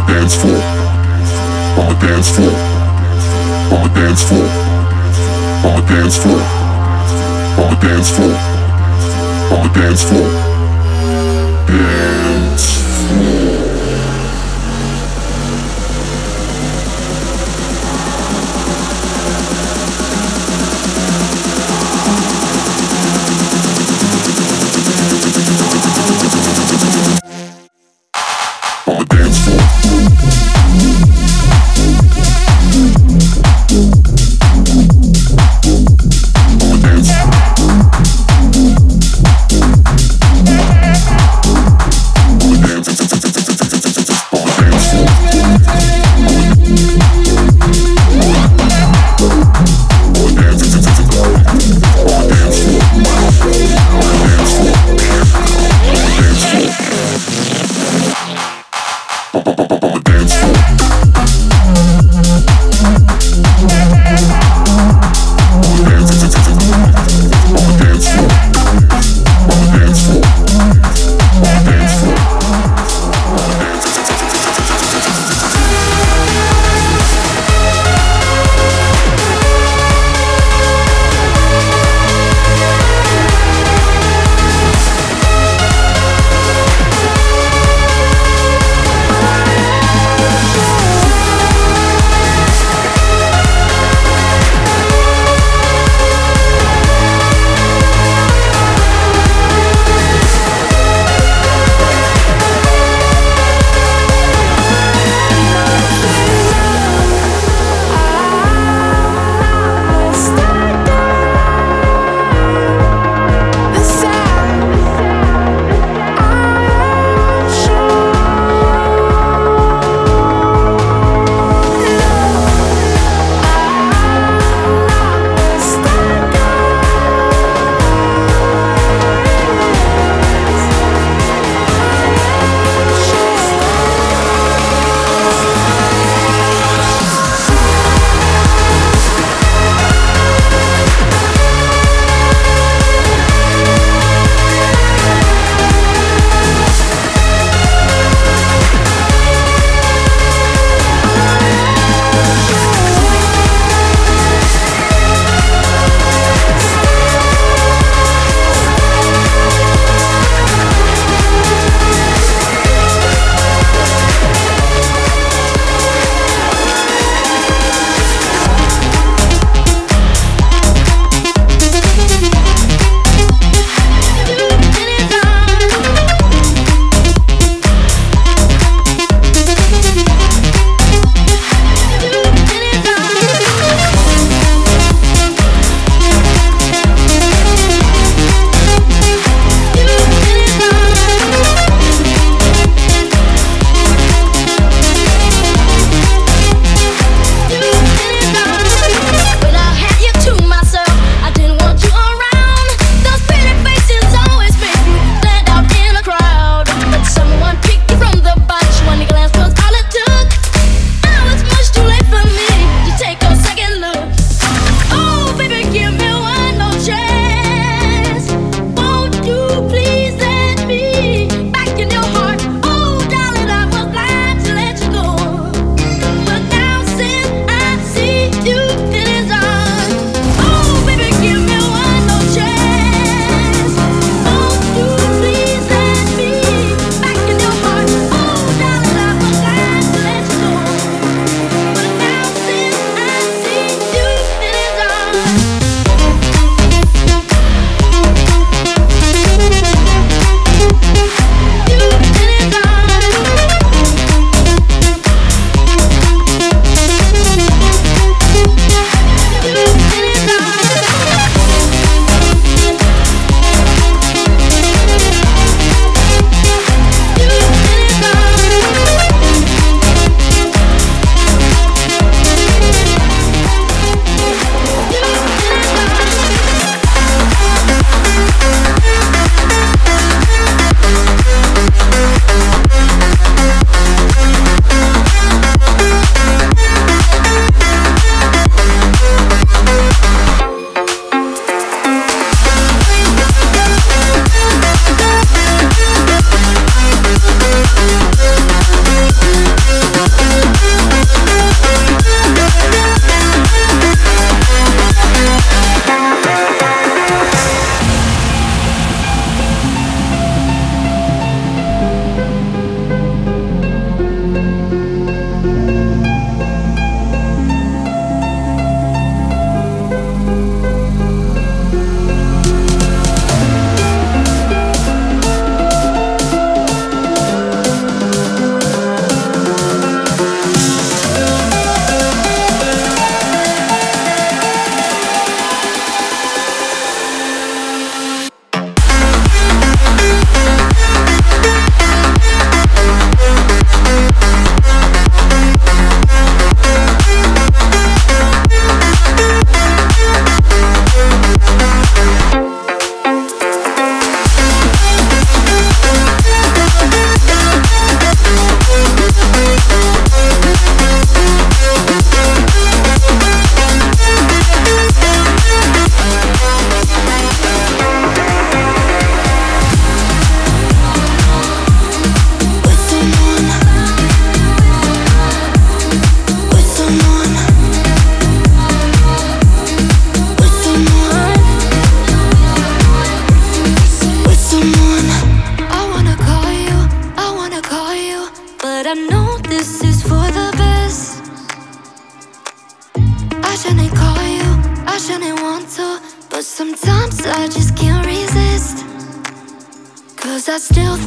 the dance floor. On the dance floor. On the dance floor. On the dance floor. On the dance floor. On the dance floor. Dance floor.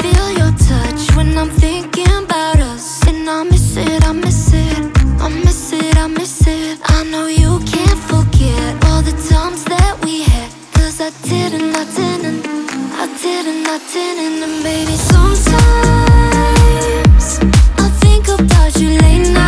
Feel your touch when I'm thinking about us. And I miss it, I miss it, I miss it, I miss it. I know you can't forget all the times that we had. Cause I didn't, I didn't, I didn't, I didn't. And baby, sometimes I think about you late now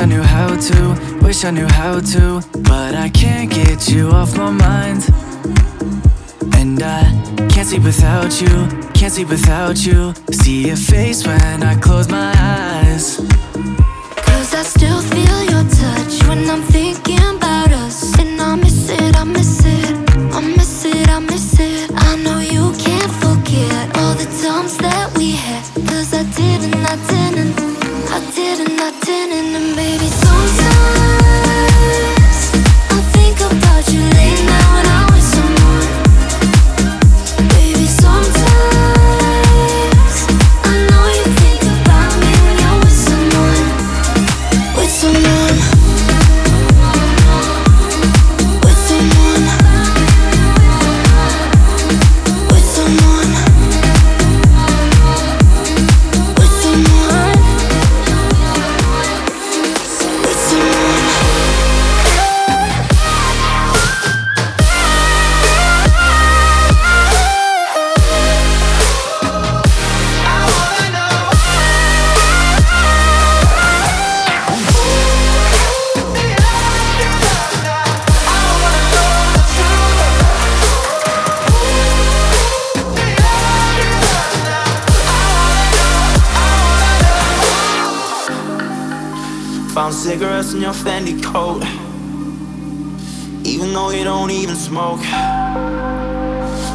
I knew how to, wish I knew how to, but I can't get you off my mind. And I can't sleep without you, can't sleep without you. See your face when I close my eyes. Cause I still feel your touch when I'm thinking didn't, I didn't. And Cigarettes in your Fendi coat. Even though you don't even smoke.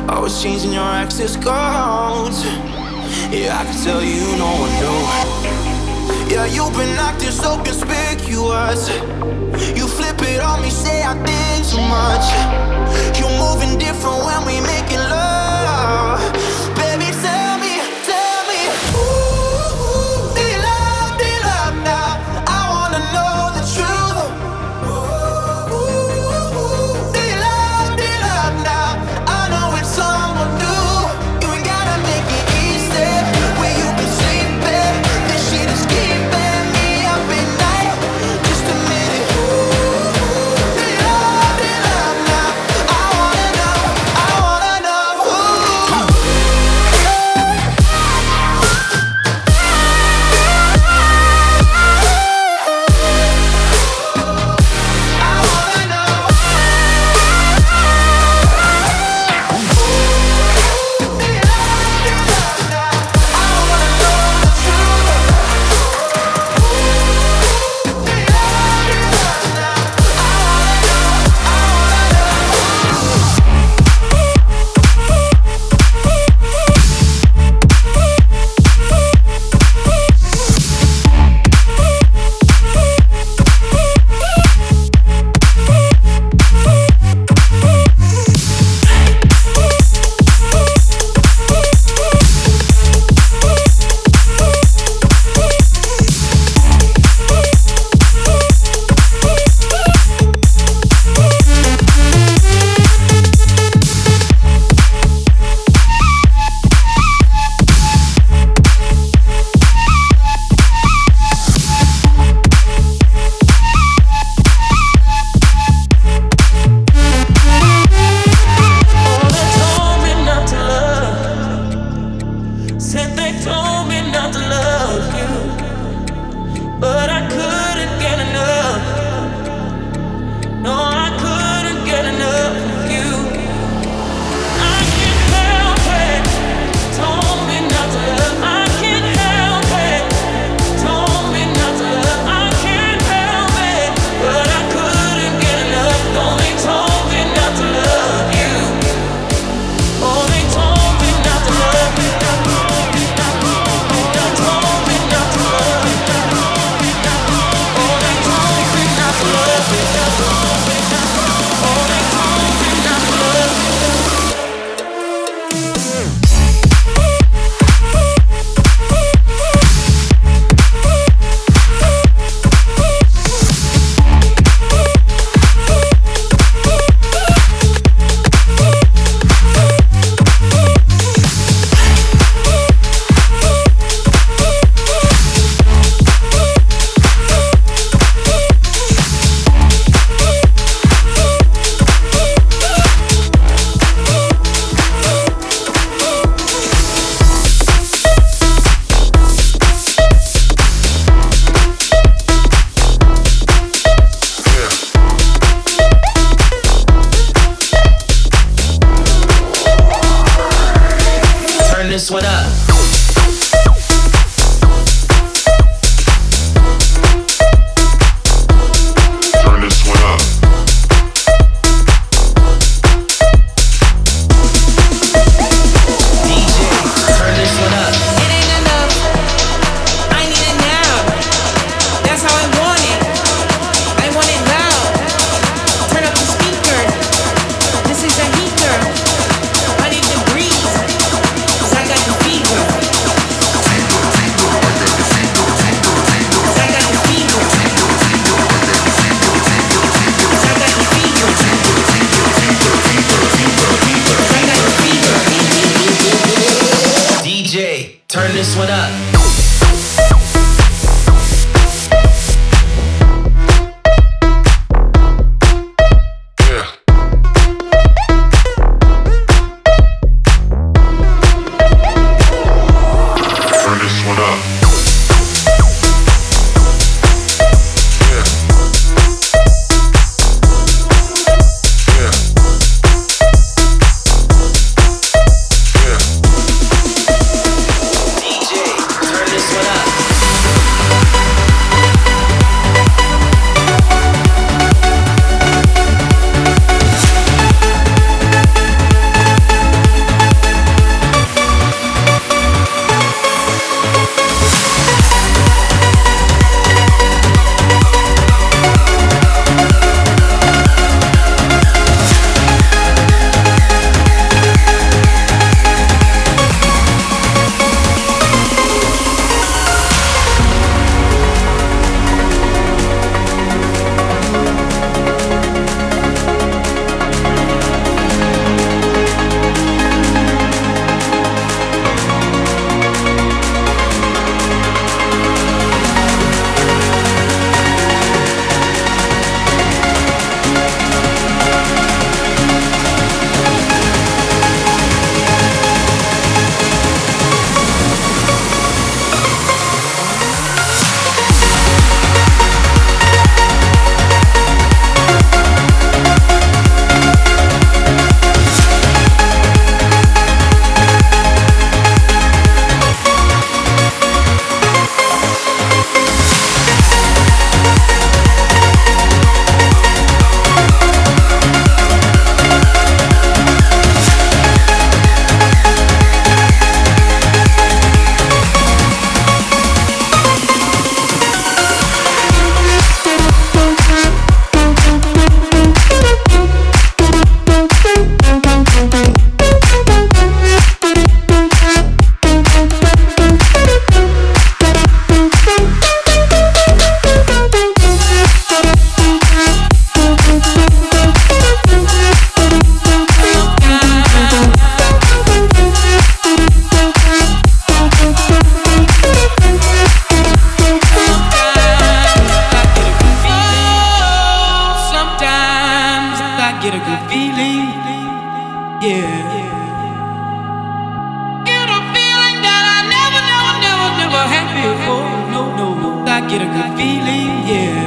Always changing your access codes. Yeah, I can tell you no one knew. Yeah, you've been acting so conspicuous. You flip it on me, say I think too much. You're moving different when we making love. Get a feeling that I never, never, never, never had before. No, no, I get a good feeling, yeah.